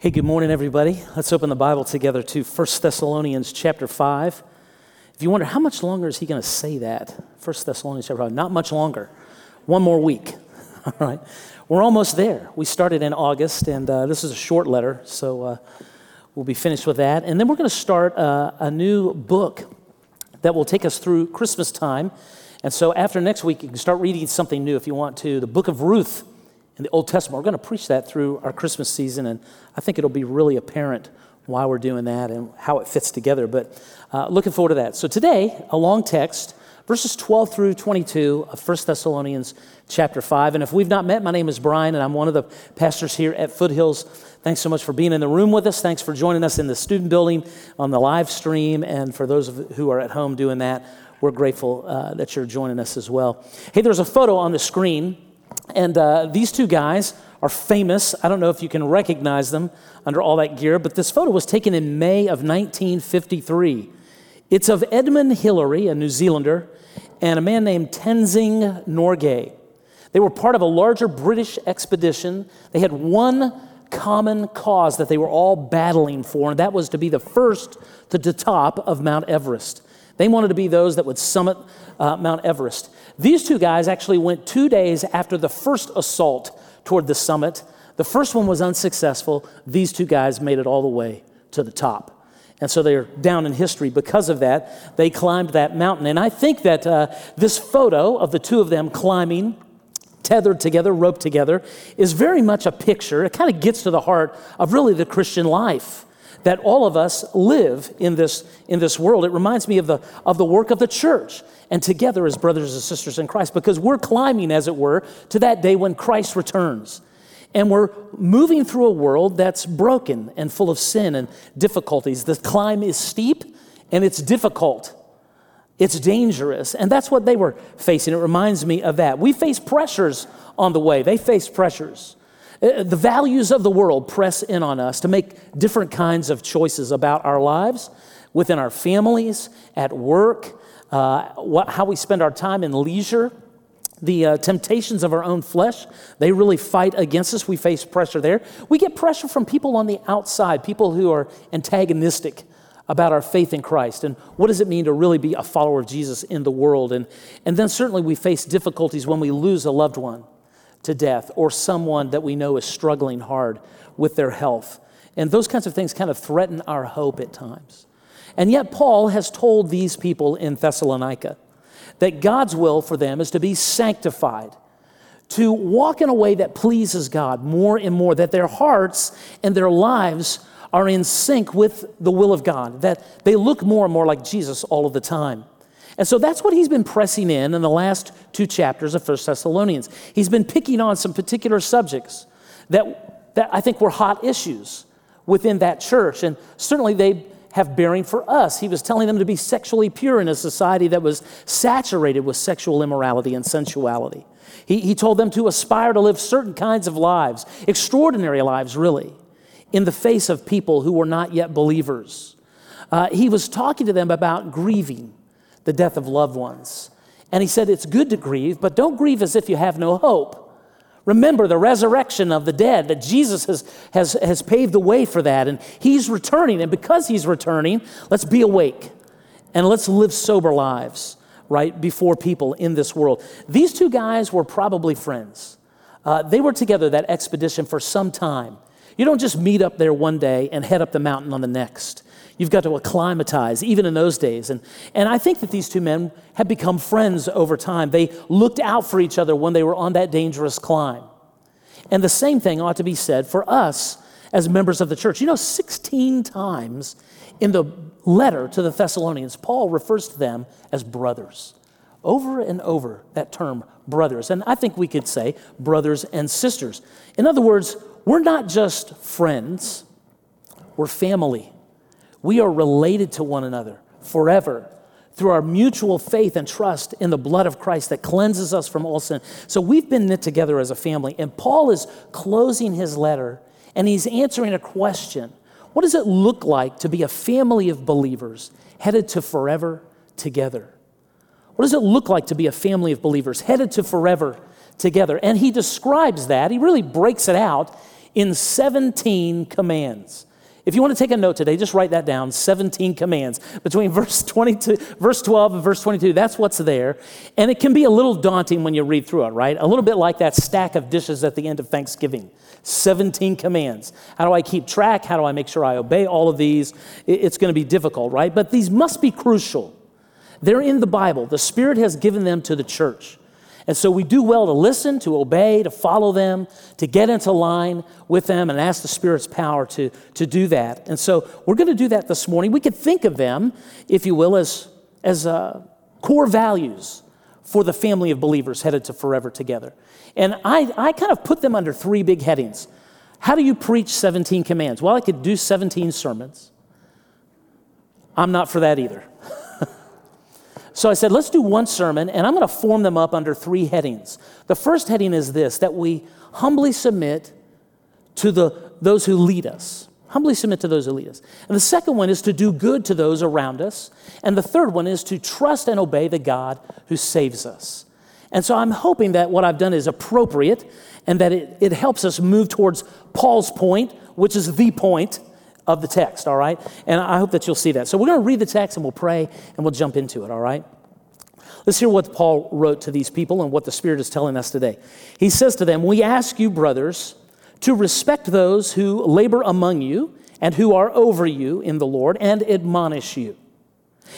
Hey, good morning, everybody. Let's open the Bible together to 1 Thessalonians chapter 5. If you wonder, how much longer is he going to say that? 1 Thessalonians chapter 5. Not much longer. One more week. All right. We're almost there. We started in August, and uh, this is a short letter, so uh, we'll be finished with that. And then we're going to start uh, a new book that will take us through Christmas time. And so after next week, you can start reading something new if you want to. The book of Ruth in the Old Testament. We're going to preach that through our Christmas season, and I think it'll be really apparent why we're doing that and how it fits together. But uh, looking forward to that. So today, a long text, verses 12 through 22 of 1 Thessalonians chapter 5. And if we've not met, my name is Brian, and I'm one of the pastors here at Foothills. Thanks so much for being in the room with us. Thanks for joining us in the student building on the live stream. And for those who are at home doing that, we're grateful uh, that you're joining us as well. Hey, there's a photo on the screen and uh, these two guys are famous. I don't know if you can recognize them under all that gear, but this photo was taken in May of 1953. It's of Edmund Hillary, a New Zealander, and a man named Tenzing Norgay. They were part of a larger British expedition. They had one common cause that they were all battling for, and that was to be the first to the top of Mount Everest. They wanted to be those that would summit uh, Mount Everest. These two guys actually went two days after the first assault toward the summit. The first one was unsuccessful. These two guys made it all the way to the top. And so they're down in history because of that. They climbed that mountain. And I think that uh, this photo of the two of them climbing, tethered together, roped together, is very much a picture. It kind of gets to the heart of really the Christian life that all of us live in this, in this world. It reminds me of the, of the work of the church and together as brothers and sisters in Christ because we're climbing, as it were, to that day when Christ returns. And we're moving through a world that's broken and full of sin and difficulties. The climb is steep and it's difficult. It's dangerous. And that's what they were facing. It reminds me of that. We face pressures on the way, they face pressures. Uh, the values of the world press in on us to make different kinds of choices about our lives, within our families, at work, uh, what, how we spend our time in leisure. The uh, temptations of our own flesh, they really fight against us. We face pressure there. We get pressure from people on the outside, people who are antagonistic about our faith in Christ and what does it mean to really be a follower of Jesus in the world. And, and then certainly we face difficulties when we lose a loved one to death or someone that we know is struggling hard with their health. And those kinds of things kind of threaten our hope at times. And yet, Paul has told these people in Thessalonica that God's will for them is to be sanctified, to walk in a way that pleases God more and more, that their hearts and their lives are in sync with the will of God, that they look more and more like Jesus all of the time. And so that's what he's been pressing in in the last two chapters of 1 Thessalonians. He's been picking on some particular subjects that, that I think were hot issues within that church. And certainly they have bearing for us. He was telling them to be sexually pure in a society that was saturated with sexual immorality and sensuality. He, he told them to aspire to live certain kinds of lives, extraordinary lives, really, in the face of people who were not yet believers. Uh, he was talking to them about grieving the death of loved ones. And he said, It's good to grieve, but don't grieve as if you have no hope. Remember the resurrection of the dead, that Jesus has, has, has paved the way for that, and he's returning. And because he's returning, let's be awake and let's live sober lives, right, before people in this world. These two guys were probably friends. Uh, they were together that expedition for some time. You don't just meet up there one day and head up the mountain on the next. You've got to acclimatize, even in those days. And, and I think that these two men have become friends over time. They looked out for each other when they were on that dangerous climb. And the same thing ought to be said for us as members of the church. You know, 16 times in the letter to the Thessalonians, Paul refers to them as brothers. Over and over, that term, brothers. And I think we could say brothers and sisters. In other words, we're not just friends, we're family. We are related to one another forever through our mutual faith and trust in the blood of Christ that cleanses us from all sin. So we've been knit together as a family. And Paul is closing his letter and he's answering a question What does it look like to be a family of believers headed to forever together? What does it look like to be a family of believers headed to forever together? And he describes that, he really breaks it out in 17 commands. If you want to take a note today, just write that down 17 commands between verse 22, verse 12 and verse 22. That's what's there. And it can be a little daunting when you read through it, right? A little bit like that stack of dishes at the end of Thanksgiving. 17 commands. How do I keep track? How do I make sure I obey all of these? It's going to be difficult, right? But these must be crucial. They're in the Bible. The Spirit has given them to the church. And so we do well to listen, to obey, to follow them, to get into line with them and ask the Spirit's power to, to do that. And so we're going to do that this morning. We could think of them, if you will, as, as uh, core values for the family of believers headed to forever together. And I, I kind of put them under three big headings. How do you preach 17 commands? Well, I could do 17 sermons. I'm not for that either. So I said, let's do one sermon, and I'm going to form them up under three headings. The first heading is this that we humbly submit to the, those who lead us. Humbly submit to those who lead us. And the second one is to do good to those around us. And the third one is to trust and obey the God who saves us. And so I'm hoping that what I've done is appropriate and that it, it helps us move towards Paul's point, which is the point of the text, all right? And I hope that you'll see that. So we're going to read the text and we'll pray and we'll jump into it, all right? Let's hear what Paul wrote to these people and what the Spirit is telling us today. He says to them, We ask you, brothers, to respect those who labor among you and who are over you in the Lord and admonish you,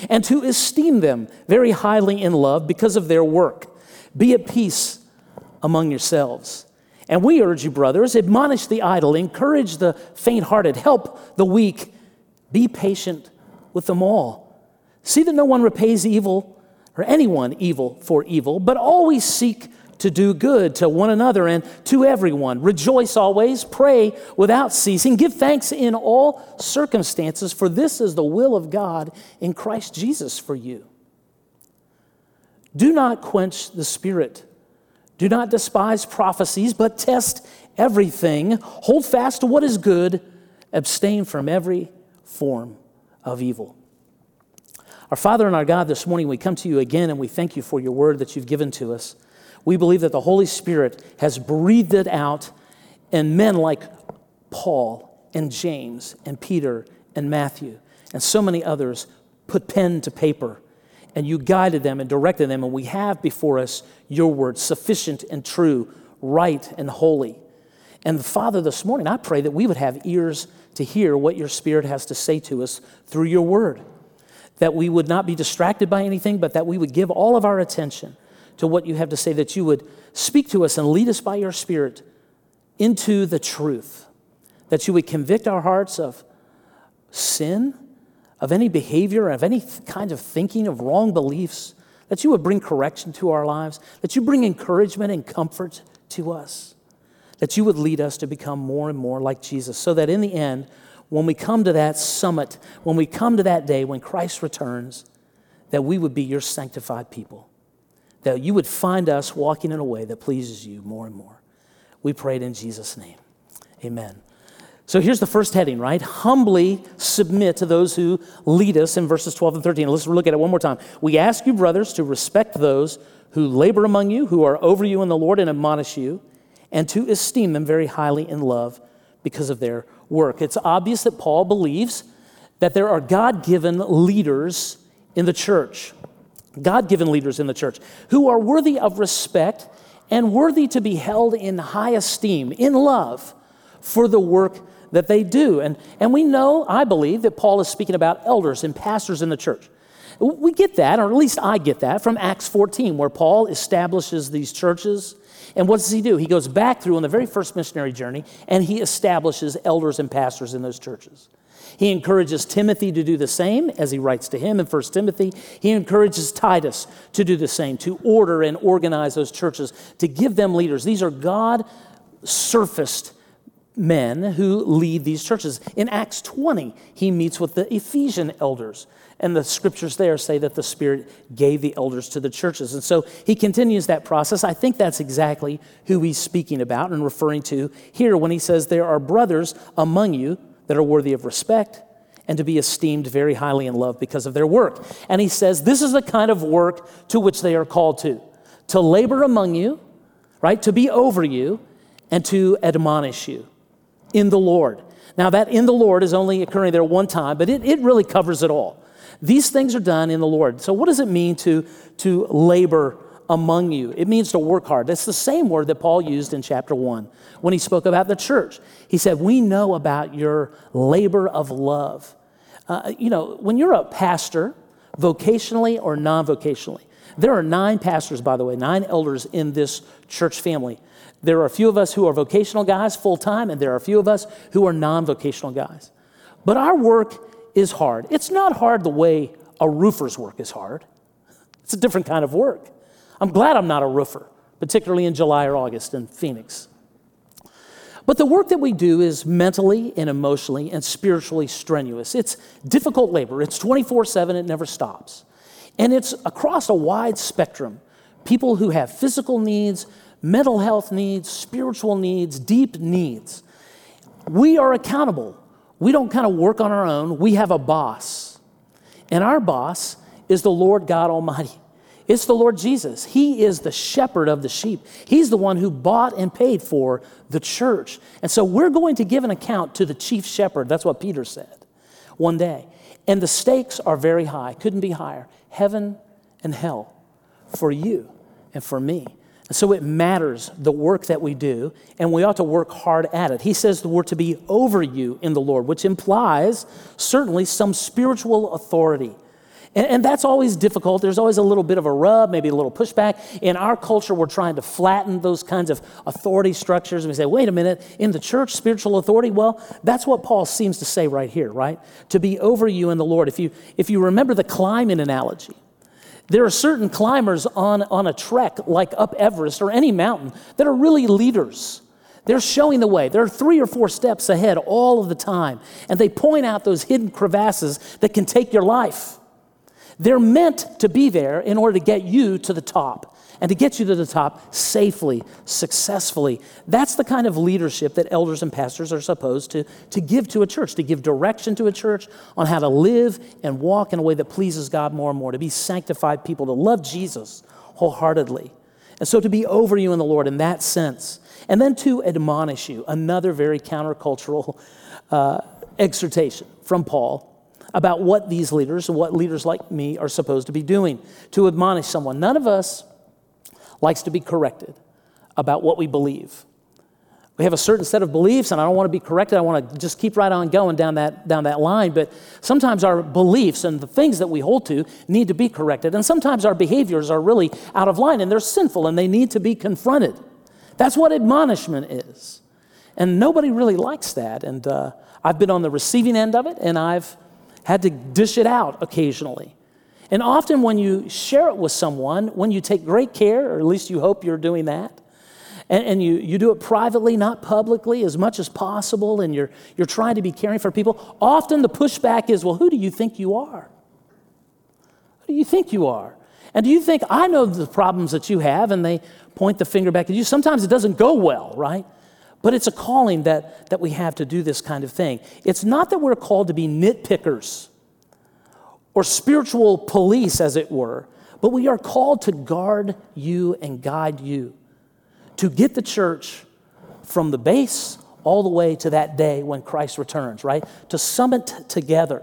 and to esteem them very highly in love because of their work. Be at peace among yourselves. And we urge you, brothers, admonish the idle, encourage the faint hearted, help the weak, be patient with them all. See that no one repays evil or anyone evil for evil, but always seek to do good to one another and to everyone. Rejoice always, pray without ceasing, give thanks in all circumstances, for this is the will of God in Christ Jesus for you. Do not quench the spirit. Do not despise prophecies, but test everything. Hold fast to what is good. Abstain from every form of evil. Our Father and our God, this morning we come to you again and we thank you for your word that you've given to us. We believe that the Holy Spirit has breathed it out, and men like Paul and James and Peter and Matthew and so many others put pen to paper and you guided them and directed them, and we have before us your word, sufficient and true, right and holy. And Father, this morning, I pray that we would have ears to hear what your Spirit has to say to us through your word. That we would not be distracted by anything, but that we would give all of our attention to what you have to say, that you would speak to us and lead us by your Spirit into the truth. That you would convict our hearts of sin of any behavior, of any kind of thinking, of wrong beliefs, that you would bring correction to our lives, that you bring encouragement and comfort to us, that you would lead us to become more and more like Jesus, so that in the end, when we come to that summit, when we come to that day when Christ returns, that we would be your sanctified people, that you would find us walking in a way that pleases you more and more. We pray it in Jesus' name. Amen. So here's the first heading, right? Humbly submit to those who lead us in verses 12 and 13. Let's look at it one more time. We ask you, brothers, to respect those who labor among you, who are over you in the Lord and admonish you, and to esteem them very highly in love because of their work. It's obvious that Paul believes that there are God given leaders in the church, God given leaders in the church, who are worthy of respect and worthy to be held in high esteem, in love, for the work that they do. And, and we know, I believe, that Paul is speaking about elders and pastors in the church. We get that, or at least I get that, from Acts 14, where Paul establishes these churches. And what does he do? He goes back through on the very first missionary journey and he establishes elders and pastors in those churches. He encourages Timothy to do the same as he writes to him in 1 Timothy. He encourages Titus to do the same, to order and organize those churches, to give them leaders. These are God surfaced men who lead these churches. In Acts 20, he meets with the Ephesian elders. And the scriptures there say that the Spirit gave the elders to the churches. And so he continues that process. I think that's exactly who he's speaking about and referring to here when he says, There are brothers among you that are worthy of respect and to be esteemed very highly in love because of their work. And he says, This is the kind of work to which they are called to to labor among you, right? To be over you and to admonish you. In the Lord. Now, that in the Lord is only occurring there one time, but it, it really covers it all. These things are done in the Lord. So, what does it mean to, to labor among you? It means to work hard. That's the same word that Paul used in chapter 1 when he spoke about the church. He said, We know about your labor of love. Uh, you know, when you're a pastor, vocationally or non vocationally, there are nine pastors, by the way, nine elders in this church family. There are a few of us who are vocational guys full time, and there are a few of us who are non vocational guys. But our work is hard. It's not hard the way a roofer's work is hard, it's a different kind of work. I'm glad I'm not a roofer, particularly in July or August in Phoenix. But the work that we do is mentally and emotionally and spiritually strenuous. It's difficult labor, it's 24 7, it never stops. And it's across a wide spectrum. People who have physical needs, mental health needs, spiritual needs, deep needs. We are accountable. We don't kind of work on our own. We have a boss. And our boss is the Lord God Almighty. It's the Lord Jesus. He is the shepherd of the sheep. He's the one who bought and paid for the church. And so we're going to give an account to the chief shepherd. That's what Peter said one day. And the stakes are very high, couldn't be higher heaven and hell for you and for me. And so it matters the work that we do, and we ought to work hard at it. He says we're to be over you in the Lord, which implies certainly some spiritual authority. And, and, that's always difficult. There's always a little bit of a rub, maybe a little pushback. In our culture, we're trying to flatten those kinds of authority structures. And we say, wait a minute, in the church, spiritual authority? Well, that's what Paul seems to say right here, right? To be over you in the Lord. If you, if you remember the climbing analogy, there are certain climbers on, on a trek, like up Everest or any mountain, that are really leaders. They're showing the way. They're three or four steps ahead all of the time. And they point out those hidden crevasses that can take your life. They're meant to be there in order to get you to the top and to get you to the top safely, successfully. That's the kind of leadership that elders and pastors are supposed to, to give to a church, to give direction to a church on how to live and walk in a way that pleases God more and more, to be sanctified people, to love Jesus wholeheartedly. And so to be over you in the Lord in that sense. And then to admonish you, another very countercultural uh, exhortation from Paul about what these leaders what leaders like me are supposed to be doing to admonish someone. None of us likes to be corrected about what we believe. We have a certain set of beliefs, and I don't want to be corrected. I want to just keep right on going down that, down that line. But sometimes our beliefs and the things that we hold to need to be corrected. And sometimes our behaviors are really out of line and they're sinful and they need to be confronted. That's what admonishment is. And nobody really likes that. And uh, I've been on the receiving end of it, and I've had to dish it out occasionally. And often, when you share it with someone, when you take great care, or at least you hope you're doing that, and, and, you, you do it privately, not publicly, as much as possible, and you're, you're trying to be caring for people, often the pushback is, well, who do you think you are? Who do you think you are? And do you think I know the problems that you have? And they point the finger back at you. Sometimes it doesn't go well, right? But it's a calling that, that we have to do this kind of thing. It's not that we're called to be nitpickers or spiritual police, as it were, but we are called to guard you and guide you, to get the church from the base all the way to that day when Christ returns, right? To summit together.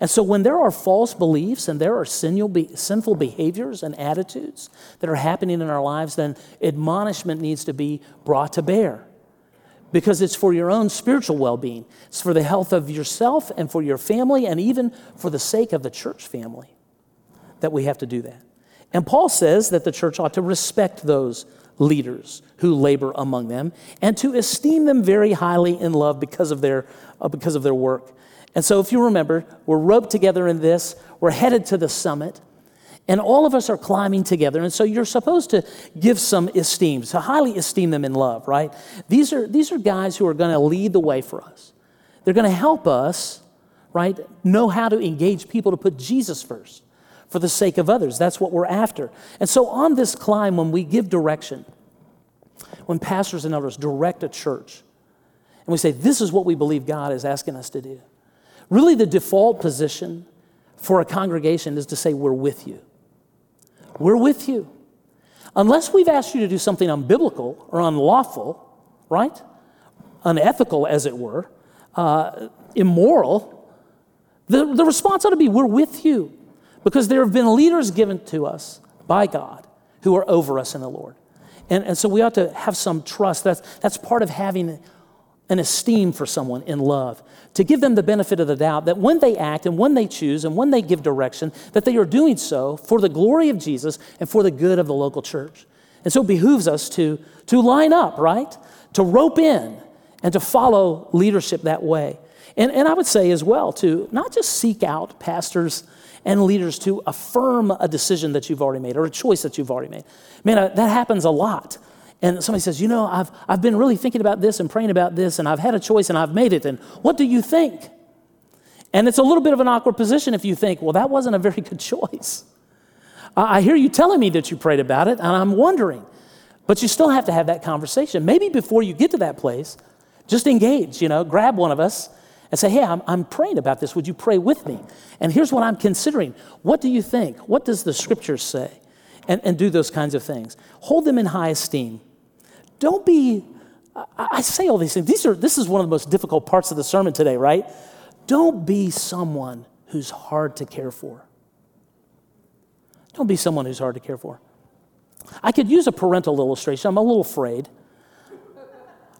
And so when there are false beliefs and there are sinful behaviors and attitudes that are happening in our lives, then admonishment needs to be brought to bear because it's for your own spiritual well being. It's for the health of yourself and for your family, and even for the sake of the church family that we have to do that. And Paul says that the church ought to respect those leaders who labor among them and to esteem them very highly in love because of their, uh, because of their work. And so, if you remember, we're roped together in this, we're headed to the summit. And all of us are climbing together. And so you're supposed to give some esteem, to highly esteem them in love, right? These are, these are guys who are going to lead the way for us. They're going to help us, right, know how to engage people to put Jesus first for the sake of others. That's what we're after. And so on this climb, when we give direction, when pastors and elders direct a church, and we say, this is what we believe God is asking us to do, really the default position for a congregation is to say, we're with you. We're with you. Unless we've asked you to do something unbiblical or unlawful, right? unethical, as it were, uh, immoral, the, the response ought to be we're with you because there have been leaders given to us by God who are over us in the Lord. And, and so we ought to have some trust. That's, that's part of having an esteem for someone in love, to give them the benefit of the doubt that when they act and when they choose and when they give direction, that they are doing so for the glory of Jesus and for the good of the local church. And so it behooves us to, to line up, right? To rope in and to follow leadership that way. And, and I would say as well, to not just seek out pastors and leaders to affirm a decision that you've already made or a choice that you've already made. Man, uh, that happens a lot. And somebody says, You know, I've, I've been really thinking about this and praying about this, and I've had a choice and I've made it. And what do you think? And it's a little bit of an awkward position if you think, Well, that wasn't a very good choice. I hear you telling me that you prayed about it, and I'm wondering. But you still have to have that conversation. Maybe before you get to that place, just engage, you know, grab one of us and say, hey, I'm, I'm praying about this. Would you pray with me? And here's what I'm considering. What do you think? What does the scriptures say? And, and do those kinds of things. Hold them in high esteem. Don't be, I, say all these things. These are, this is one of the most difficult parts of the sermon today, right? Don't be someone who's hard to care for. Don't be someone who's hard to care for. I could use a parental illustration. I'm a little afraid.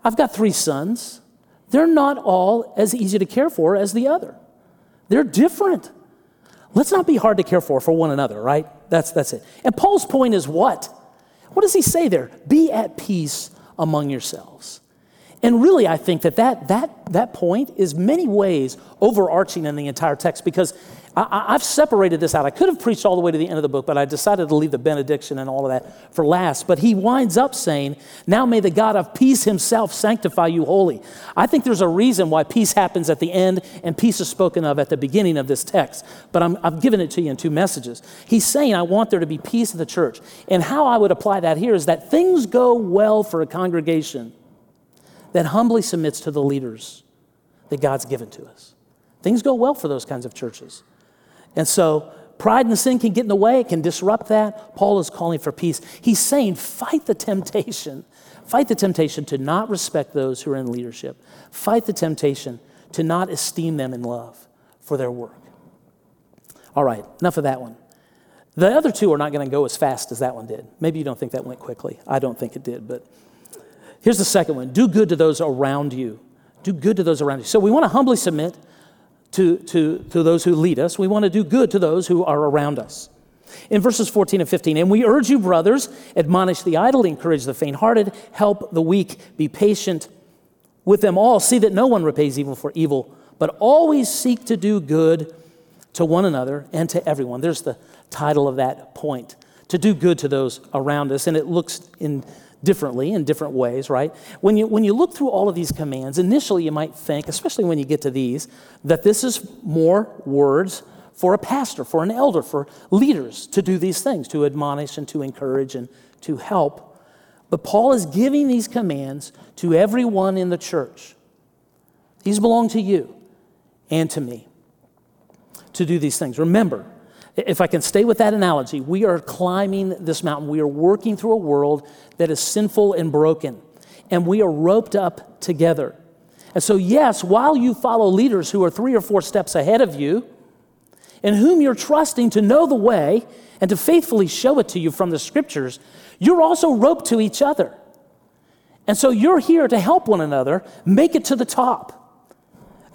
I've got three sons. They're not all as easy to care for as the other. They're different. Let's not be hard to care for for one another, right? That's, that's it. And Paul's point is what? What does he say there? Be at peace among yourselves. And really, I think that that, that, that point is many ways overarching in the entire text because I, have separated this out. I could have preached all the way to the end of the book, but I decided to leave the benediction and all of that for last. But he winds up saying, Now may the God of peace himself sanctify you wholly. I think there's a reason why peace happens at the end and peace is spoken of at the beginning of this text. But I'm, I've given it to you in two messages. He's saying, I want there to be peace in the church. And how I would apply that here is that things go well for a congregation that humbly submits to the leaders that God's given to us. Things go well for those kinds of churches. And so pride and sin can get in the way, it can disrupt that. Paul is calling for peace. He's saying, fight the temptation. Fight the temptation to not respect those who are in leadership. Fight the temptation to not esteem them in love for their work. All right, enough of that one. The other two are not going to go as fast as that one did. Maybe you don't think that went quickly. I don't think it did, but here's the second one do good to those around you. Do good to those around you. So we want to humbly submit to, to, to those who lead us. We want to do good to those who are around us. In verses 14 and 15, and we urge you, brothers, admonish the idle, encourage the faint hearted, help the weak, be patient with them all. See that no one repays evil for evil, but always seek to do good to one another and to everyone. There's the title of that point to do good to those around us. And it looks in differently in different ways, right? When you, when you look through all of these commands, initially you might think, especially when you get to these, that this is more words for a pastor, for an elder, for leaders to do these things, to admonish and to encourage and to help. But Paul is giving these commands to everyone in the church. These belong to you and to me to do these things. Remember, if I can stay with that analogy, we are climbing this mountain. We are working through a world that is sinful and broken, and we are roped up together. And so, yes, while you follow leaders who are three or four steps ahead of you, and whom you're trusting to know the way and to faithfully show it to you from the scriptures, you're also roped to each other. And so you're here to help one another make it to the top.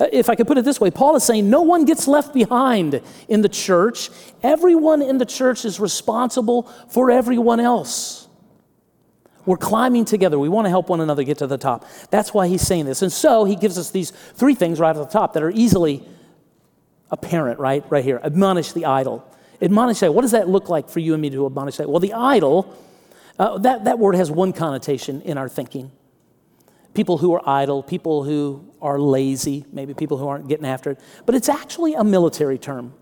Uh, if I could put it this way, Paul is saying no one gets left behind in the church. Everyone in the church is responsible for everyone else. We're climbing together. We want to help one another get to the top. That's why he's saying this. And so he gives us these three things right at the top that are easily apparent, right? Right here. Admonish the idle. Admonish that. What does that look like for you and me to admonish that? Well, the idle, uh, that, that word has one connotation in our thinking people who are idle, people who are lazy, maybe people who aren't getting after it. But it's actually a military term.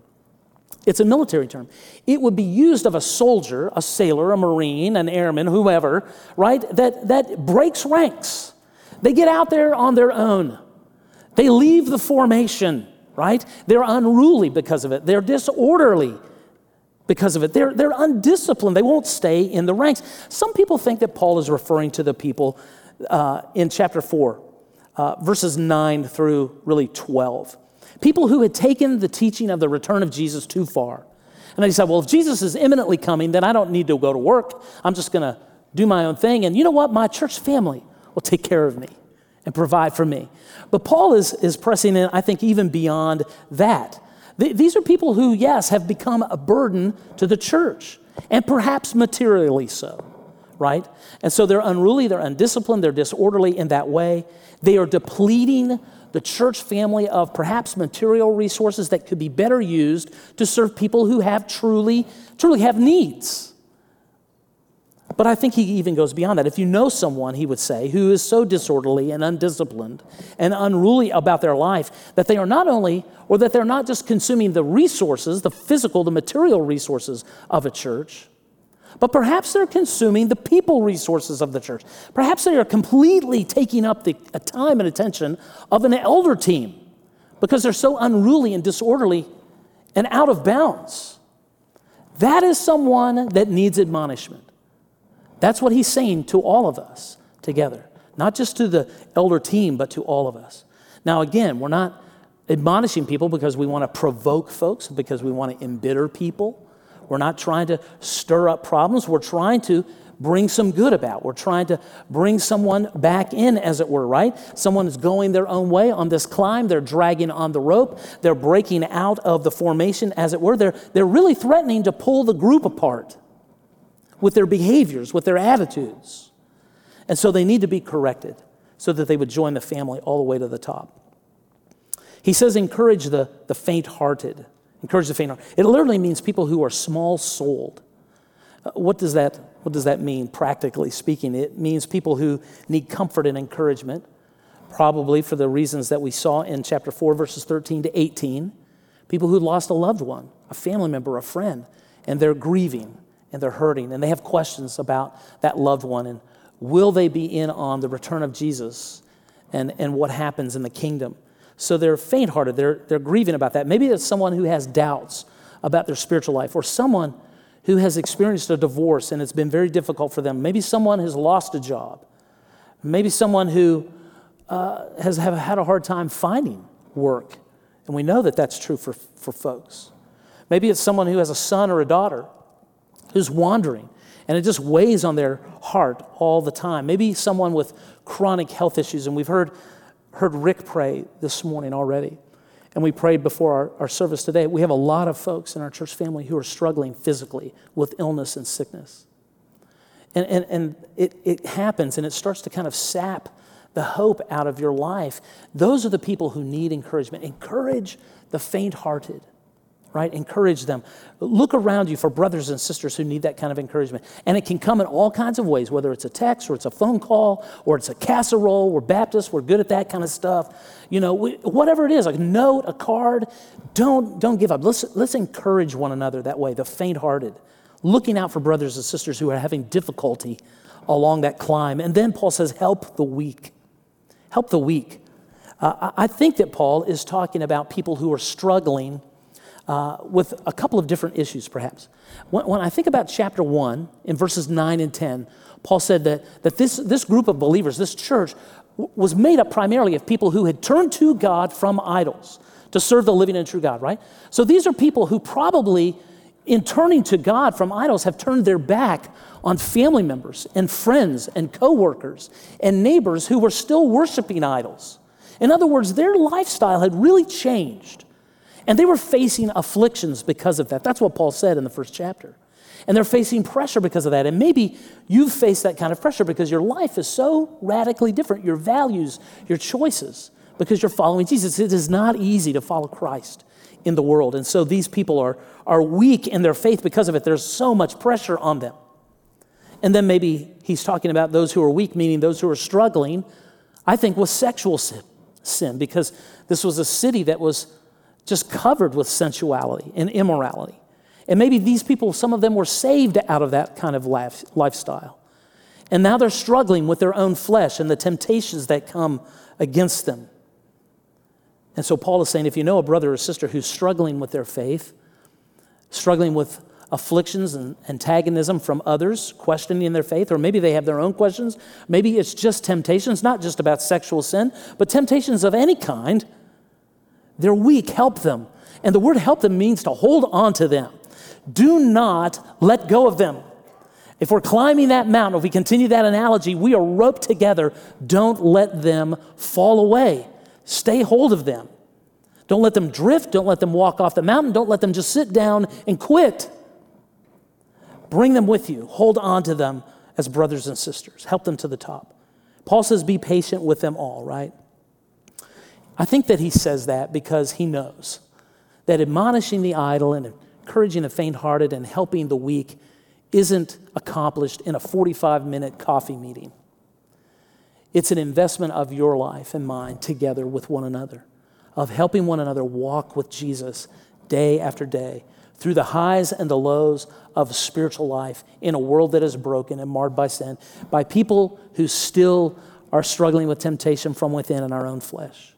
It's a military term. It would be used of a soldier, a sailor, a marine, an airman, whoever, right? That, that breaks ranks. They get out there on their own. They leave the formation, right? They're unruly because of it. They're disorderly because of it. They're, they're undisciplined. They won't stay in the ranks. Some people think that Paul is referring to the people uh, in chapter 4 uh, verses 9 through really 12. People who had taken the teaching of the return of Jesus too far. And they said, well, if Jesus is imminently coming, then I don't need to go to work. I'm just going to do my own thing. And you know what? My church family will take care of me and provide for me. But Paul is, is pressing in, I think, even beyond that. Th- these are people who, yes, have become a burden to the church, and perhaps materially so, right? And so they're unruly, they're undisciplined, they're disorderly in that way. They are depleting the church family of perhaps material resources that could be better used to serve people who have truly, truly have needs. But I think he even goes beyond that. If you know someone, he would say, who is so disorderly and undisciplined and unruly about their life that they are not only, or that they're not just consuming the resources, the physical, the material resources of a church, but perhaps they're consuming the people resources of the church. Perhaps they are completely taking up the uh, time and attention of an elder team because they're so unruly and disorderly and out of bounds. That is someone that needs admonishment. That's what he's saying to all of us together, not just to the elder team, but to all of us. Now, again, we're not admonishing people because we want to provoke folks, because we want to embitter people. We're not trying to stir up problems. We're trying to bring some good about. We're trying to bring someone back in, as it were, right? Someone is going their own way on this climb. They're dragging on the rope. They're breaking out of the formation, as it were. They're, they're really threatening to pull the group apart with their behaviors, with their attitudes. And so they need to be corrected so that they would join the family all the way to the top. He says, encourage the, the faint hearted. Encourage the faint hearted. It literally means people who are small souled. Uh, what, does that, what does that mean, practically speaking? It means people who need comfort and encouragement, probably for the reasons that we saw in chapter 4, verses 13 to 18. People who lost a loved one, a family member, a friend, and they're grieving and they're hurting and they have questions about that loved one and will they be in on the return of Jesus and, and what happens in the kingdom. So they're faint hearted, they're, they're grieving about that. Maybe it's someone who has doubts about their spiritual life or someone who has experienced a divorce and it's been very difficult for them. Maybe someone has lost a job. Maybe someone who uh, has have had a hard time finding work. And we know that that's true for, for folks. Maybe it's someone who has a son or a daughter who's wandering and it just weighs on their heart all the time. Maybe someone with chronic health issues, and we've heard, heard Rick pray this morning already. And we prayed before our, our service today. We have a lot of folks in our church family who are struggling physically with illness and sickness. And, and, and it, it happens and it starts to kind of sap the hope out of your life. Those are the people who need encouragement. Encourage the faint hearted right? Encourage them. Look around you for brothers and sisters who need that kind of encouragement. And it can come in all kinds of ways, whether it's a text or it's a phone call or it's a casserole. We're Baptists, we're good at that kind of stuff. You know, we, whatever it is, a note, a card, don't, don't give up. Let's, let's encourage one another that way, the faint hearted, looking out for brothers and sisters who are having difficulty along that climb. And then Paul says, help the weak. Help the weak. Uh, I think that Paul is talking about people who are struggling uh, with a couple of different issues, perhaps. When, when, I think about chapter 1, in verses 9 and 10, Paul said that, that this, this group of believers, this church, w- was made up primarily of people who had turned to God from idols to serve the living and true God, right? So these are people who probably, in turning to God from idols, have turned their back on family members and friends and coworkers and neighbors who were still worshiping idols. In other words, their lifestyle had really changed. And they were facing afflictions because of that. That's what Paul said in the first chapter. And they're facing pressure because of that. And maybe you've faced that kind of pressure because your life is so radically different, your values, your choices, because you're following Jesus. It is not easy to follow Christ in the world. And so these people are, are weak in their faith because of it. There's so much pressure on them. And then maybe he's talking about those who are weak, meaning those who are struggling, I think, with sexual sin, sin because this was a city that was just covered with sensuality and immorality. And maybe these people, some of them were saved out of that kind of life, lifestyle. And now they're struggling with their own flesh and the temptations that come against them. And so Paul is saying if you know a brother or sister who's struggling with their faith, struggling with afflictions and antagonism from others, questioning their faith, or maybe they have their own questions. Maybe it's just temptations, not just about sexual sin, but temptations of any kind. They're weak, help them. And the word help them means to hold on to them. Do not let go of them. If we're climbing that mountain, if we continue that analogy, we are roped together. Don't let them fall away. Stay hold of them. Don't let them drift. Don't let them walk off the mountain. Don't let them just sit down and quit. Bring them with you. Hold on to them as brothers and sisters. Help them to the top. Paul says, be patient with them all, right? I think that he says that because he knows that admonishing the idle and encouraging the faint hearted and helping the weak isn't accomplished in a 45 minute coffee meeting. It's an investment of your life and mine together with one another, of helping one another walk with Jesus day after day through the highs and the lows of spiritual life in a world that is broken and marred by sin, by people who still are struggling with temptation from within in our own flesh.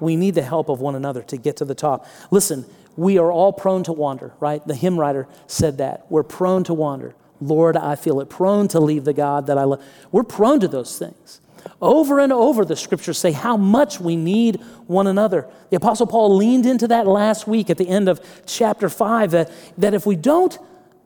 We need the help of one another to get to the top. Listen, we are all prone to wander, right? The hymn writer said that. We're prone to wander. Lord, I feel it. Prone to leave the God that I love. We're prone to those things. Over and over, the scriptures say how much we need one another. The Apostle Paul leaned into that last week at the end of chapter 5 that, that if we don't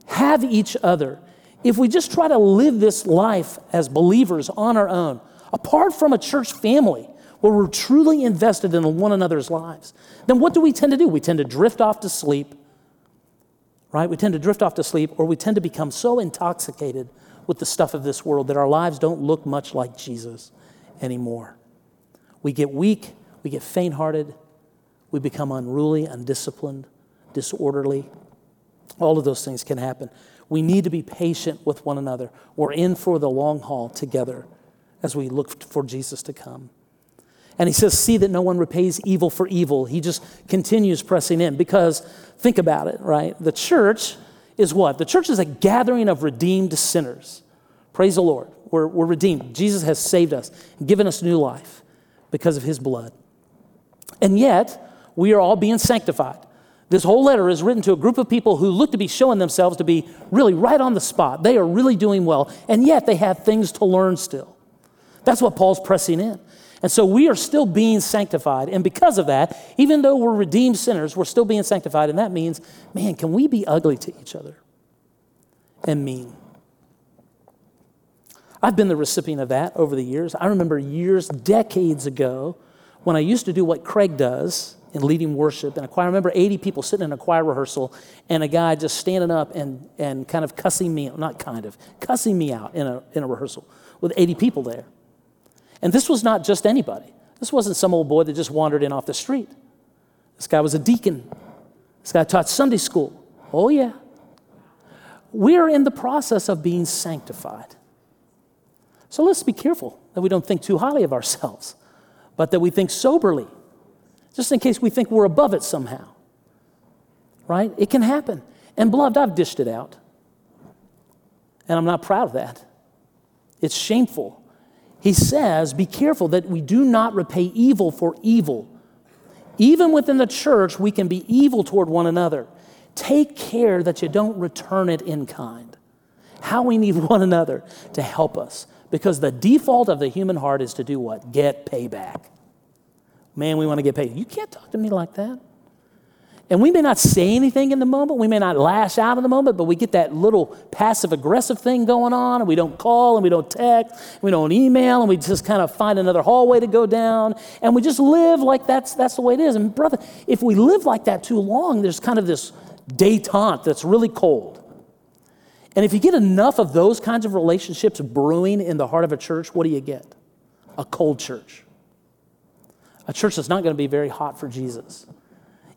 have each other, if we just try to live this life as believers on our own, apart from a church family where we're truly invested in one another's lives, then what do we tend to do? We tend to drift off to sleep, right? We tend to drift off to sleep, or we tend to become so intoxicated with the stuff of this world that our lives don't look much like Jesus anymore. We get weak, we get faint hearted, we become unruly, undisciplined, disorderly. All of those things can happen. We need to be patient with one another. We're in for the long haul together as we look for Jesus to come. And he says, See that no one repays evil for evil. He just continues pressing in because think about it, right? The church is what? The church is a gathering of redeemed sinners. Praise the Lord. We're, we're redeemed. Jesus has saved us, given us new life because of his blood. And yet, we are all being sanctified. This whole letter is written to a group of people who look to be showing themselves to be really right on the spot. They are really doing well, and yet they have things to learn still. That's what Paul's pressing in. And so we are still being sanctified. And because of that, even though we're redeemed sinners, we're still being sanctified. And that means, man, can we be ugly to each other and mean? I've been the recipient of that over the years. I remember years, decades ago, when I used to do what Craig does in leading worship in a choir. I remember 80 people sitting in a choir rehearsal and a guy just standing up and, and kind of cussing me, not kind of, cussing me out in a, in a rehearsal with 80 people there. And this was not just anybody. This wasn't some old boy that just wandered in off the street. This guy was a deacon. This guy taught Sunday school. Oh, yeah. We're in the process of being sanctified. So let's be careful that we don't think too highly of ourselves, but that we think soberly, just in case we think we're above it somehow. Right? It can happen. And beloved, I've dished it out. And I'm not proud of that. It's shameful he says, Be careful that we do not repay evil for evil. Even within the church, we can be evil toward one another. Take care that you don't return it in kind. How we need one another to help us. Because the default of the human heart is to do what? Get payback. Man, we want to get paid. You can't talk to me like that. And we may not say anything in the moment, we may not lash out in the moment, but we get that little passive aggressive thing going on, and we don't call, and we don't text, and we don't email, and we just kind of find another hallway to go down, and we just live like that's, that's the way it is. And, brother, if we live like that too long, there's kind of this detente that's really cold. And if you get enough of those kinds of relationships brewing in the heart of a church, what do you get? A cold church. A church that's not going to be very hot for Jesus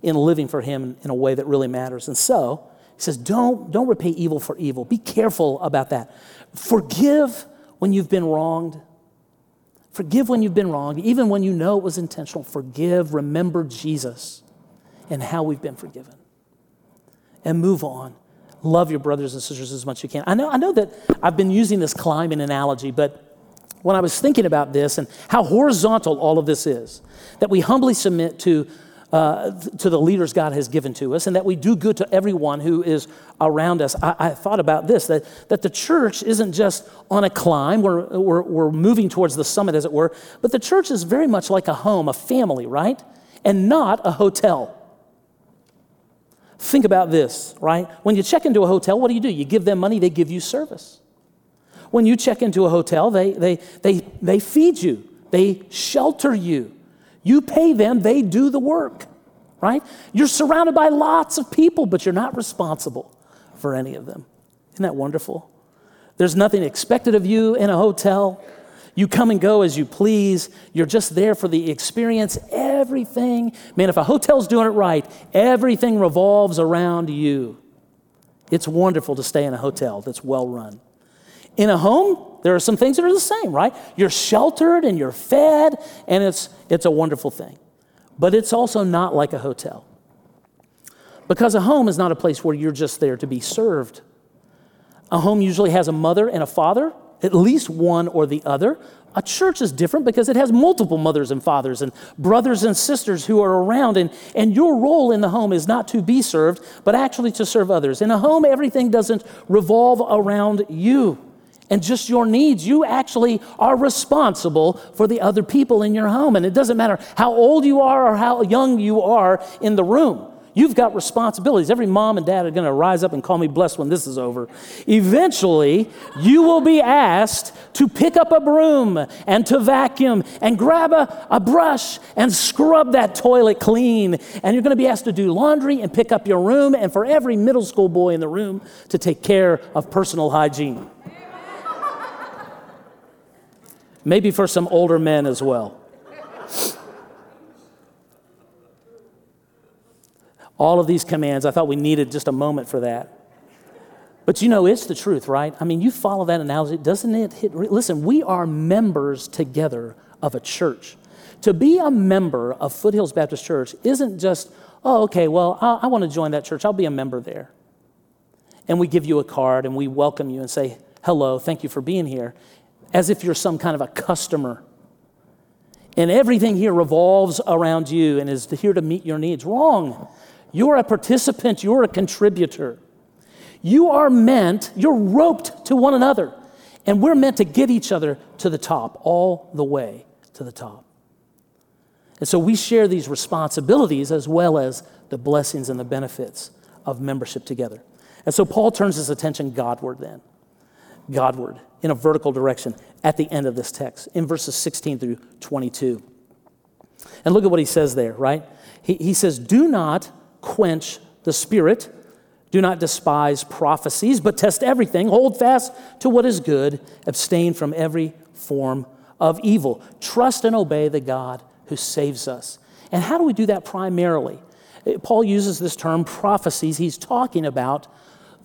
in living for Him in a way that really matters. And so, he says, don't, don't repay evil for evil. Be careful about that. Forgive when you've been wronged. Forgive when you've been wronged, even when you know it was intentional. Forgive. Remember Jesus and how we've been forgiven. And move on. Love your brothers and sisters as much as you can. I know, I know that I've been using this climbing analogy, but when I was thinking about this and how horizontal all of this is, that we humbly submit to uh, to the leaders God has given to us, and that we do good to everyone who is around us. I, I thought about this that, that the church isn't just on a climb, we're, we're, we're moving towards the summit, as it were, but the church is very much like a home, a family, right? And not a hotel. Think about this, right? When you check into a hotel, what do you do? You give them money, they give you service. When you check into a hotel, they, they, they, they feed you, they shelter you. You pay them, they do the work, right? You're surrounded by lots of people, but you're not responsible for any of them. Isn't that wonderful? There's nothing expected of you in a hotel. You come and go as you please. You're just there for the experience. Everything, man, if a hotel's doing it right, everything revolves around you. It's wonderful to stay in a hotel that's well run. In a home, there are some things that are the same, right? You're sheltered and you're fed, and it's, it's a wonderful thing. But it's also not like a hotel. Because a home is not a place where you're just there to be served. A home usually has a mother and a father at least one or the other. A church is different because it has multiple mothers and fathers and brothers and sisters who are around. And, and your role in the home is not to be served, but actually to serve others. In a home, everything doesn't revolve around you and just your needs. You actually are responsible for the other people in your home. And it doesn't matter how old you are or how young you are in the room. You've got responsibilities. Every mom and dad are going to rise up and call me blessed when this is over. Eventually, you will be asked to pick up a broom and to vacuum and grab a, a brush and scrub that toilet clean. And you're going to be asked to do laundry and pick up your room, and for every middle school boy in the room to take care of personal hygiene. Maybe for some older men as well. all of these commands. I thought we needed just a moment for that. But you know, it's the truth, right? I mean, you follow that analogy, doesn't it hit? Listen, we are members together of a church. To be a member of Foothills Baptist Church isn't just, oh, okay, well, I, I want to join that church, I'll be a member there. And we give you a card and we welcome you and say, hello, thank you for being here, as if you're some kind of a customer. And everything here revolves around you and is here to meet your needs. Wrong. You're a participant, you're a contributor. You are meant, you're roped to one another, and we're meant to get each other to the top, all the way to the top. And so we share these responsibilities as well as the blessings and the benefits of membership together. And so Paul turns his attention Godward then, Godward in a vertical direction at the end of this text, in verses 16 through 22. And look at what he says there, right? He, he says, Do not quench the spirit. Do not despise prophecies, but test everything. Hold fast to what is good. Abstain from every form of evil. Trust and obey the God who saves us. And how do we do that primarily? Paul uses this term prophecies. He's talking about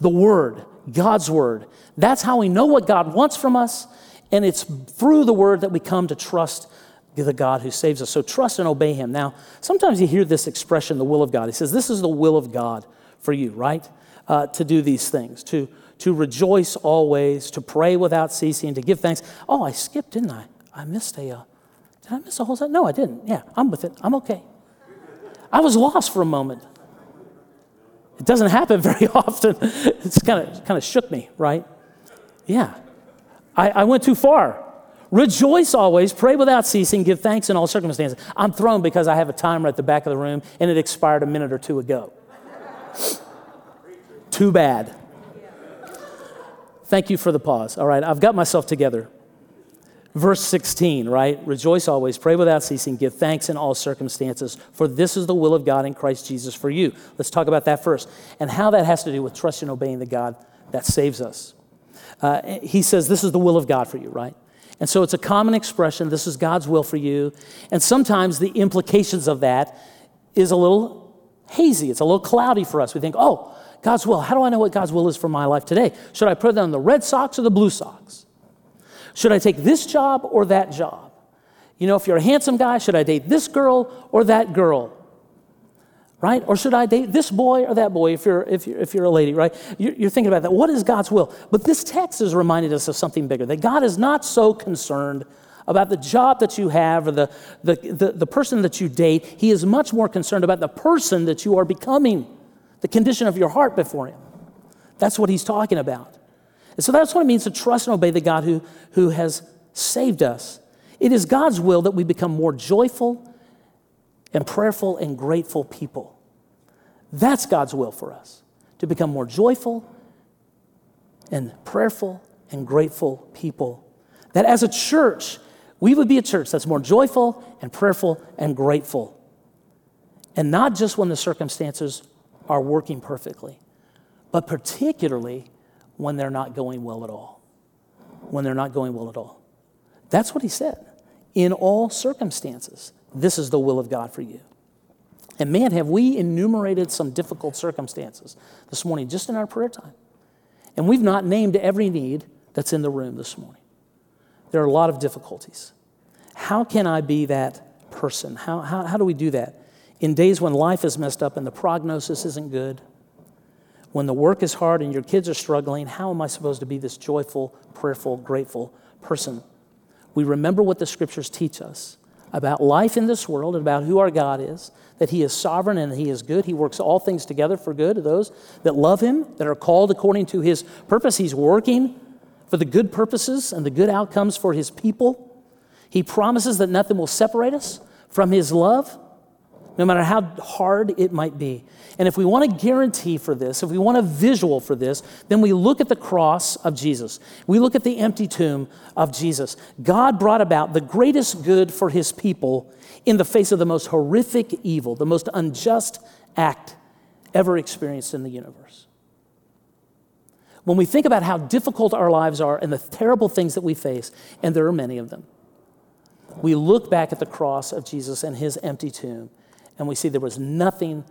the Word, God's Word. That's how we know what God wants from us, and it's through the Word that we come to trust the God who saves us. So trust and obey him. Now, sometimes you hear this expression, the will of God. He says, This is the will of God for you, right? Uh, to do these things, to, to rejoice always, to pray without ceasing, to give thanks. Oh, I skipped, didn't I? I missed a, uh, did I miss a whole set? No, I didn't. Yeah, I'm with it. I'm okay. I was lost for a moment. It doesn't happen very often. It's kind of kind of shook me, right? Yeah. I, I went too far. Rejoice always, pray without ceasing, give thanks in all circumstances. I'm thrown because I have a timer at the back of the room and it expired a minute or two ago. Too bad. Thank you for the pause. All right, I've got myself together. Verse 16, right? Rejoice always, pray without ceasing, give thanks in all circumstances, for this is the will of God in Christ Jesus for you. Let's talk about that first and how that has to do with trusting and obeying the God that saves us. Uh, he says, This is the will of God for you, right? And so it's a common expression. This is God's will for you. And sometimes the implications of that is a little hazy. It's a little cloudy for us. We think, oh, God's will. How do I know what God's will is for my life today? Should I put it on the Red socks or the Blue Sox? Should I take this job or that job? You know, if you're a handsome guy, should I date this girl or that girl? right? Or should I date this boy or that boy if you're, if you're, if you're a lady, right? You're, you're thinking about that. What is God's will? But this text is reminding us of something bigger that God is not so concerned about the job that you have or the, the, the, the, person that you date. He is much more concerned about the person that you are becoming, the condition of your heart before Him. That's what He's talking about. And so that's what it means to trust and obey the God who, who has saved us. It is God's will that we become more joyful and prayerful and grateful people. That's God's will for us to become more joyful and prayerful and grateful people. That as a church, we would be a church that's more joyful and prayerful and grateful. And not just when the circumstances are working perfectly, but particularly when they're not going well at all. When they're not going well at all. That's what he said. In all circumstances, this is the will of God for you. And man, have we enumerated some difficult circumstances this morning just in our prayer time. And we've not named every need that's in the room this morning. There are a lot of difficulties. How can I be that person? How, how, how do we do that? In days when life is messed up and the prognosis isn't good, when the work is hard and your kids are struggling, how am I supposed to be this joyful, prayerful, grateful person? We remember what the scriptures teach us about life in this world and about who our God is, that He is sovereign and He is good. He works all things together for good to those that love Him, that are called according to His purpose. He's working for the good purposes and the good outcomes for His people. He promises that nothing will separate us from His love no matter how hard it might be. And if we want a guarantee for this, if we want a visual for this, then we look at the cross of Jesus. We look at the empty tomb of Jesus. God brought about the greatest good for his people in the face of the most horrific evil, the most unjust act ever experienced in the universe. When we think about how difficult our lives are and the terrible things that we face, and there are many of them, we look back at the cross of Jesus and his empty tomb and we see there was nothing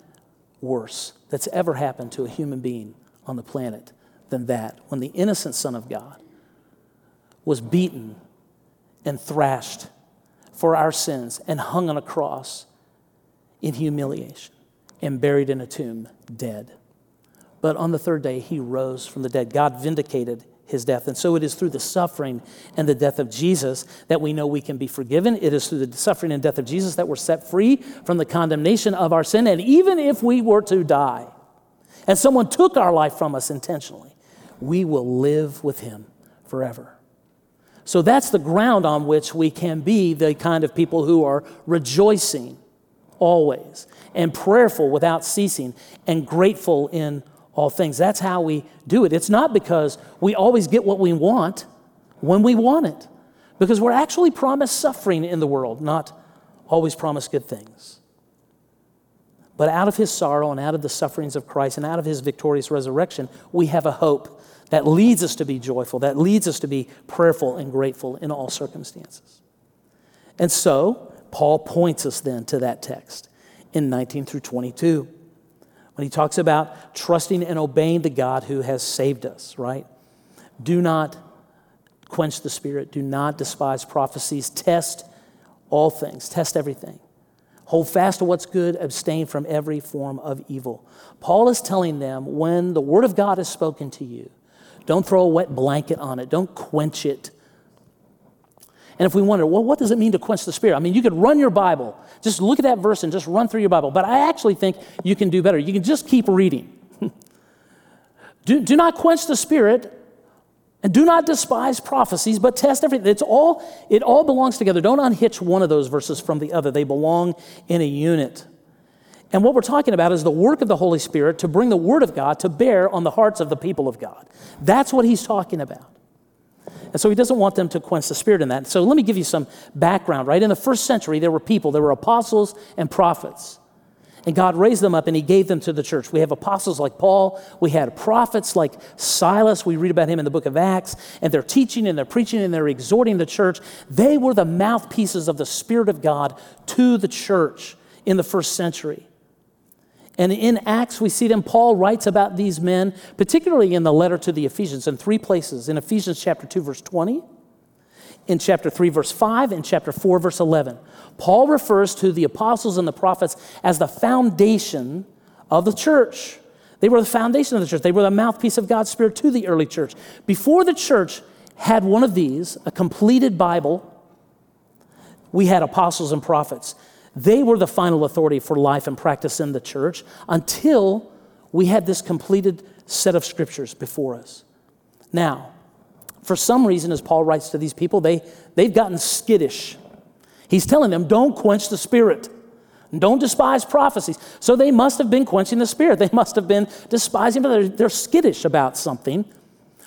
worse that's ever happened to a human being on the planet than that when the innocent Son of God was beaten and thrashed for our sins and hung on a cross in humiliation and buried in a tomb dead. But on the third day, he rose from the dead. God vindicated his death. And so it is through the suffering and the death of Jesus that we know we can be forgiven. It is through the suffering and death of Jesus that we're set free from the condemnation of our sin. And even if we were to die and someone took our life from us intentionally, we will live with him forever. So that's the ground on which we can be the kind of people who are rejoicing always and prayerful without ceasing and grateful in all things. That's how we do it. It's not because we always get what we want when we want it, because we're actually promised suffering in the world, not always promised good things. But out of his sorrow and out of the sufferings of Christ and out of his victorious resurrection, we have a hope that leads us to be joyful, that leads us to be prayerful and grateful in all circumstances. And so, Paul points us then to that text in 19 through 22 when he talks about trusting and obeying the God who has saved us, right? Do not quench the spirit, do not despise prophecies, test all things, test everything. Hold fast to what's good, abstain from every form of evil. Paul is telling them when the word of God is spoken to you, don't throw a wet blanket on it, don't quench it and if we wonder, well, what does it mean to quench the spirit? I mean, you could run your Bible, just look at that verse and just run through your Bible. But I actually think you can do better. You can just keep reading. do, do not quench the spirit and do not despise prophecies, but test everything. It's all, it all belongs together. Don't unhitch one of those verses from the other. They belong in a unit. And what we're talking about is the work of the Holy Spirit to bring the Word of God to bear on the hearts of the people of God. That's what he's talking about. And so he doesn't want them to quench the spirit in that. So let me give you some background, right? In the first century, there were people, there were apostles and prophets. And God raised them up and he gave them to the church. We have apostles like Paul. We had prophets like Silas. We read about him in the book of Acts. And they're teaching and they're preaching and they're exhorting the church. They were the mouthpieces of the Spirit of God to the church in the first century. And in Acts, we see them, Paul writes about these men, particularly in the letter to the Ephesians, in three places in Ephesians chapter 2, verse 20, in chapter 3, verse 5, and chapter 4, verse 11. Paul refers to the apostles and the prophets as the foundation of the church. They were the foundation of the church, they were the mouthpiece of God's Spirit to the early church. Before the church had one of these, a completed Bible, we had apostles and prophets. They were the final authority for life and practice in the church until we had this completed set of scriptures before us. Now, for some reason, as Paul writes to these people, they, they've gotten skittish. He's telling them, don't quench the spirit. Don't despise prophecies. So they must have been quenching the spirit. They must have been despising, but they're, they're skittish about something.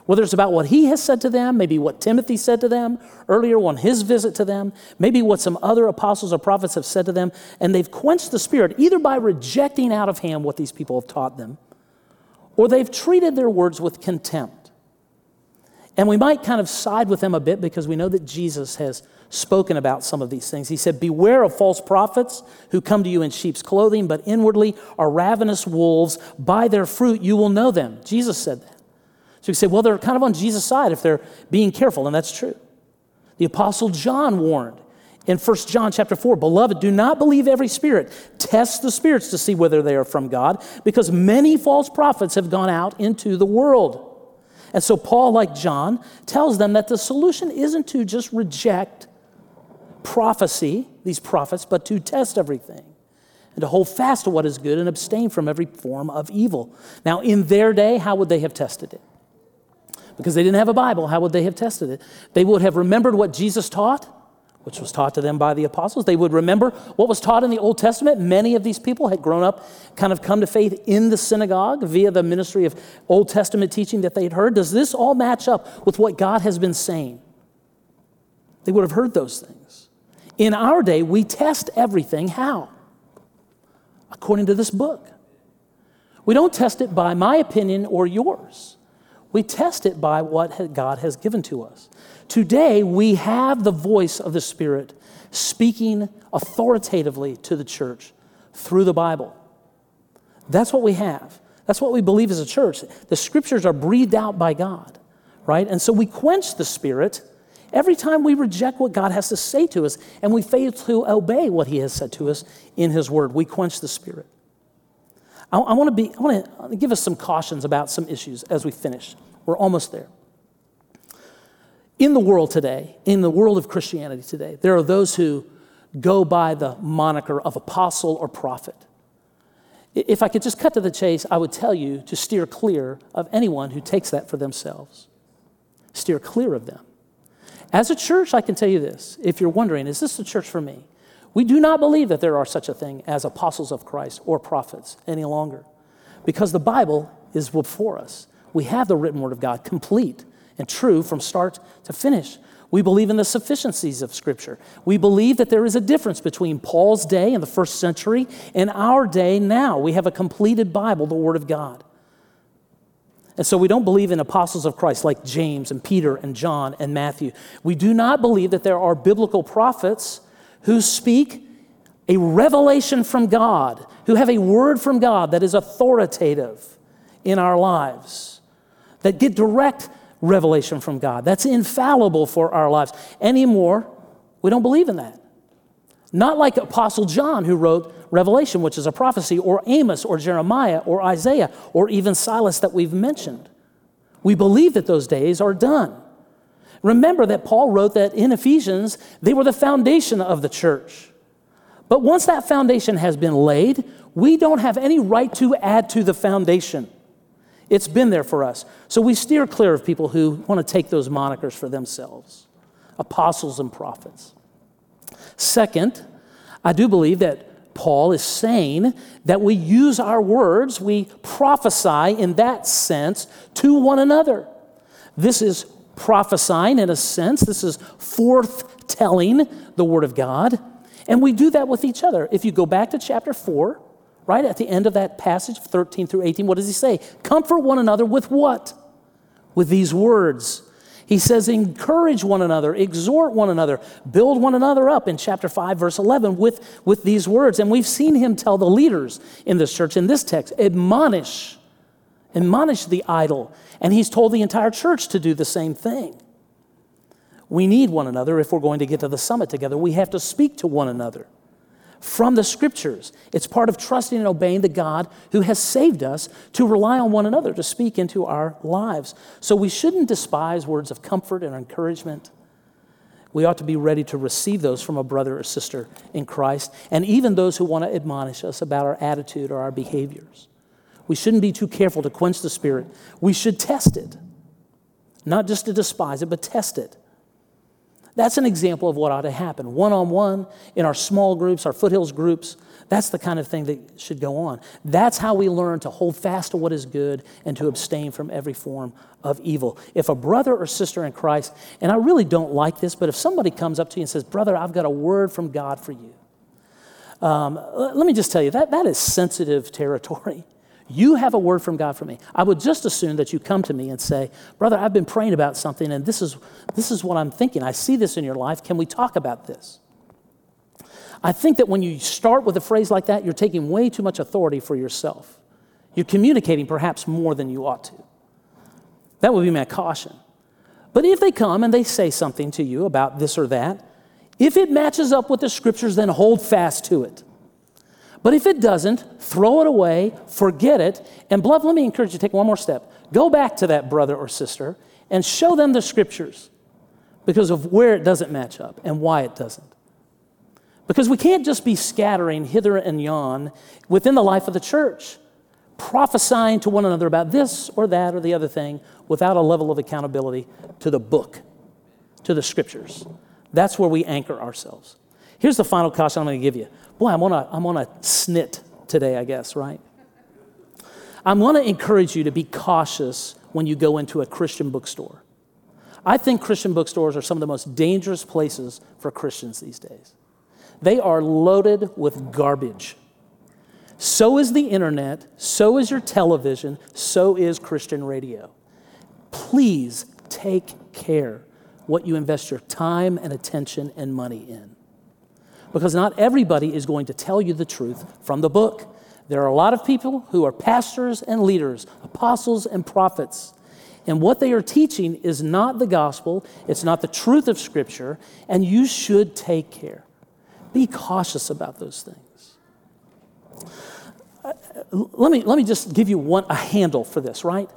Whether it's about what he has said to them, maybe what Timothy said to them earlier on his visit to them, maybe what some other apostles or prophets have said to them, and they've quenched the spirit either by rejecting out of hand what these people have taught them, or they've treated their words with contempt. And we might kind of side with them a bit because we know that Jesus has spoken about some of these things. He said, Beware of false prophets who come to you in sheep's clothing, but inwardly are ravenous wolves. By their fruit you will know them. Jesus said that. So you say, well, they're kind of on Jesus' side if they're being careful, and that's true. The Apostle John warned in 1 John chapter 4, Beloved, do not believe every spirit. Test the spirits to see whether they are from God, because many false prophets have gone out into the world. And so Paul, like John, tells them that the solution isn't to just reject prophecy, these prophets, but to test everything and to hold fast to what is good and abstain from every form of evil. Now, in their day, how would they have tested it? Because they didn't have a Bible, how would they have tested it? They would have remembered what Jesus taught, which was taught to them by the apostles. They would remember what was taught in the Old Testament. Many of these people had grown up, kind of come to faith in the synagogue via the ministry of Old Testament teaching that they had heard. Does this all match up with what God has been saying? They would have heard those things. In our day, we test everything how? According to this book. We don't test it by my opinion or yours. We test it by what God has given to us. Today, we have the voice of the Spirit speaking authoritatively to the church through the Bible. That's what we have. That's what we believe as a church. The scriptures are breathed out by God, right? And so we quench the Spirit every time we reject what God has to say to us and we fail to obey what He has said to us in His Word. We quench the Spirit. I, want to be, I want to give us some cautions about some issues as we finish. We're almost there. In the world today, in the world of Christianity today, there are those who go by the moniker of apostle or prophet. If I could just cut to the chase, I would tell you to steer clear of anyone who takes that for themselves. Steer clear of them. As a church, I can tell you this if you're wondering, is this the church for me? We do not believe that there are such a thing as apostles of Christ or prophets any longer because the Bible is before us. We have the written word of God complete and true from start to finish. We believe in the sufficiencies of Scripture. We believe that there is a difference between Paul's day in the first century and our day now. We have a completed Bible, the Word of God. And so we don't believe in apostles of Christ like James and Peter and John and Matthew. We do not believe that there are biblical prophets who speak a revelation from God, who have a word from God that is authoritative in our lives, that get direct revelation from God, that's infallible for our lives. Anymore, we don't believe in that. Not like Apostle John, who wrote Revelation, which is a prophecy, or Amos, or Jeremiah, or Isaiah, or even Silas that we've mentioned. We believe that those days are done. Remember that Paul wrote that in Ephesians, they were the foundation of the church. But once that foundation has been laid, we don't have any right to add to the foundation. It's been there for us. So we steer clear of people who want to take those monikers for themselves apostles and prophets. Second, I do believe that Paul is saying that we use our words, we prophesy in that sense to one another. This is prophesying in a sense. This is forth telling the Word of God. And we do that with each other. If you go back to chapter 4, right at the end of that passage, 13 through 18, what does he say? Comfort one another with what? With these words. He says, encourage one another, exhort one another, build one another up in chapter 5, verse 11, with, with these words. And we've seen him tell the leaders in this church in this text, admonish, admonish the idle and he's told the entire church to do the same thing. We need one another if we're going to get to the summit together. We have to speak to one another from the scriptures. It's part of trusting and obeying the God who has saved us to rely on one another to speak into our lives. So we shouldn't despise words of comfort and encouragement. we ought to be ready to receive those from a brother or sister in Christ, and even those who want to admonish us about our attitude or our behaviors. We shouldn't be too careful to quench the Spirit. We should test it, not just to despise it, but test it. That's an example of what ought to happen. One on one, in our small groups, our foothills groups, that's the kind of thing that should go on. That's how we learn to hold fast to what is good and to abstain from every form of evil. If a brother or sister in Christ, and I really don't like this, but if somebody comes up to you and says, Brother, I've got a word from God for you, um, let me just tell you that that is sensitive territory. You have a word from God for me. I would just assume that you come to me and say, Brother, I've been praying about something, and this is, this is what I'm thinking. I see this in your life. Can we talk about this? I think that when you start with a phrase like that, you're taking way too much authority for yourself. You're communicating perhaps more than you ought to. That would be my caution. But if they come and they say something to you about this or that, if it matches up with the scriptures, then hold fast to it. But if it doesn't, throw it away, forget it, and beloved, let me encourage you to take one more step. Go back to that brother or sister and show them the scriptures because of where it doesn't match up and why it doesn't. Because we can't just be scattering hither and yon within the life of the church, prophesying to one another about this or that or the other thing without a level of accountability to the book, to the scriptures. That's where we anchor ourselves. Here's the final caution I'm going to give you. Boy, I'm on a, I'm on a snit today, I guess, right? I'm going to encourage you to be cautious when you go into a Christian bookstore. I think Christian bookstores are some of the most dangerous places for Christians these days. They are loaded with garbage. So is the internet, so is your television, so is Christian radio. Please take care what you invest your time and attention and money in. Because not everybody is going to tell you the truth from the book. There are a lot of people who are pastors and leaders, apostles and prophets. And what they are teaching is not the gospel, it's not the truth of Scripture, and you should take care. Be cautious about those things. Uh, let me, let me just give you one, a handle for this, right?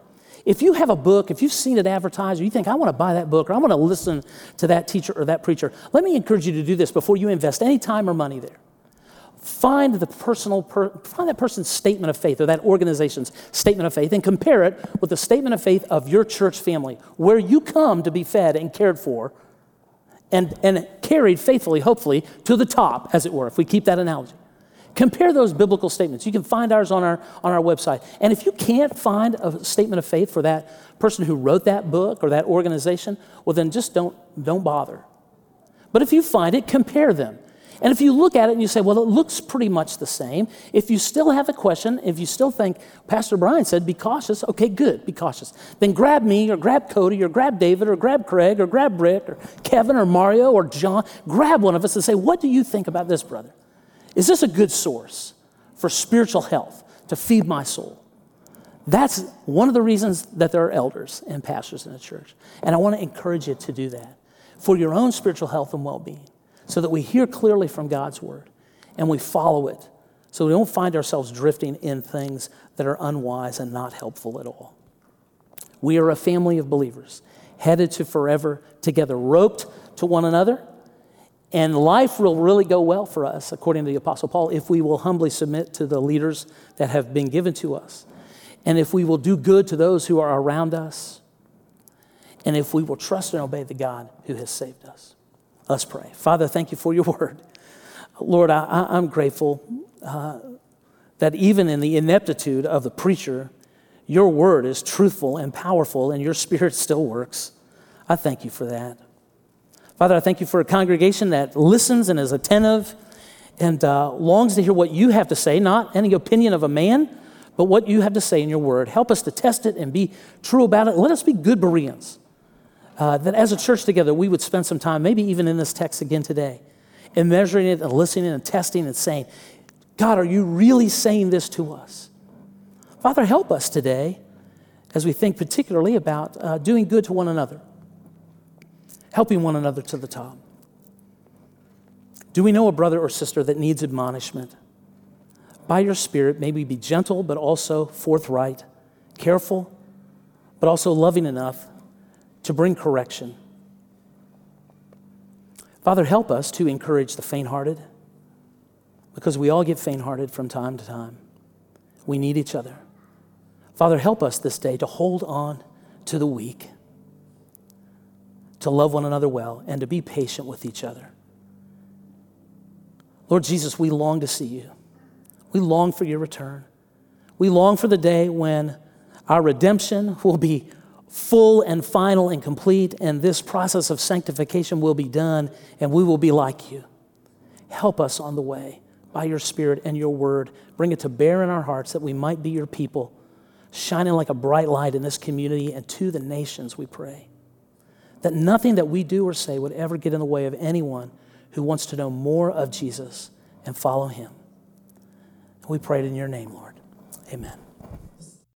If you have a book, if you've seen it advertised, or you think, I want to buy that book, or I want to listen to that teacher or that preacher, let me encourage you to do this before you invest any time or money there. Find the personal, per, find that person's statement of faith or that organization's statement of faith and compare it with the statement of faith of your church family, where you come to be fed and cared for and, and carried faithfully, hopefully, to the top, as it were, if we keep that analogy. Compare those biblical statements. You can find ours on our, on our website. And if you can't find a statement of faith for that person who wrote that book or that organization, well, then just don't, don't bother. But if you find it, compare them. And if you look at it and you say, well, it looks pretty much the same, if you still have a question, if you still think, Pastor Brian said, be cautious, okay, good, be cautious. Then grab me or grab Cody or grab David or grab Craig or grab Rick or Kevin or Mario or John. Grab one of us and say, what do you think about this, brother? Is this a good source for spiritual health to feed my soul? That's one of the reasons that there are elders and pastors in the church. And I want to encourage you to do that for your own spiritual health and well being so that we hear clearly from God's word and we follow it so we don't find ourselves drifting in things that are unwise and not helpful at all. We are a family of believers headed to forever together, roped to one another. And life will really go well for us, according to the Apostle Paul, if we will humbly submit to the leaders that have been given to us. And if we will do good to those who are around us. And if we will trust and obey the God who has saved us. Let's pray. Father, thank you for your word. Lord, I, am grateful uh, that even in the ineptitude of the preacher, your word is truthful and powerful, and your spirit still works. I thank you for that. Father, I thank you for a congregation that listens and is attentive and uh, longs to hear what you have to say, not any opinion of a man, but what you have to say in your word. Help us to test it and be true about it. Let us be good Bereans uh, that as a church together, we would spend some time, maybe even in this text again today, in measuring it and listening and testing and saying, God, are you really saying this to us? Father, help us today as we think particularly about uh, doing good to one another, helping one another to the top. Do we know a brother or sister that needs admonishment? By your Spirit, may we be gentle, but also forthright, careful, but also loving enough to bring correction. Father, help us to encourage the faint hearted because we all get faint hearted from time to time. We need each other. Father, help us this day to hold on to the weak, to love one another well, and to be patient with each other. Lord Jesus, we long to see you. We long for your return. We long for the day when our redemption will be full and final and complete, and this process of sanctification will be done, and we will be like you. Help us on the way by your Spirit and your word. Bring it to bear in our hearts that we might be your people, shining like a bright light in this community and to the nations, we pray. That nothing that we do or say would ever get in the way of anyone who wants to know more of Jesus and follow him. We pray it in your name, Lord. Amen.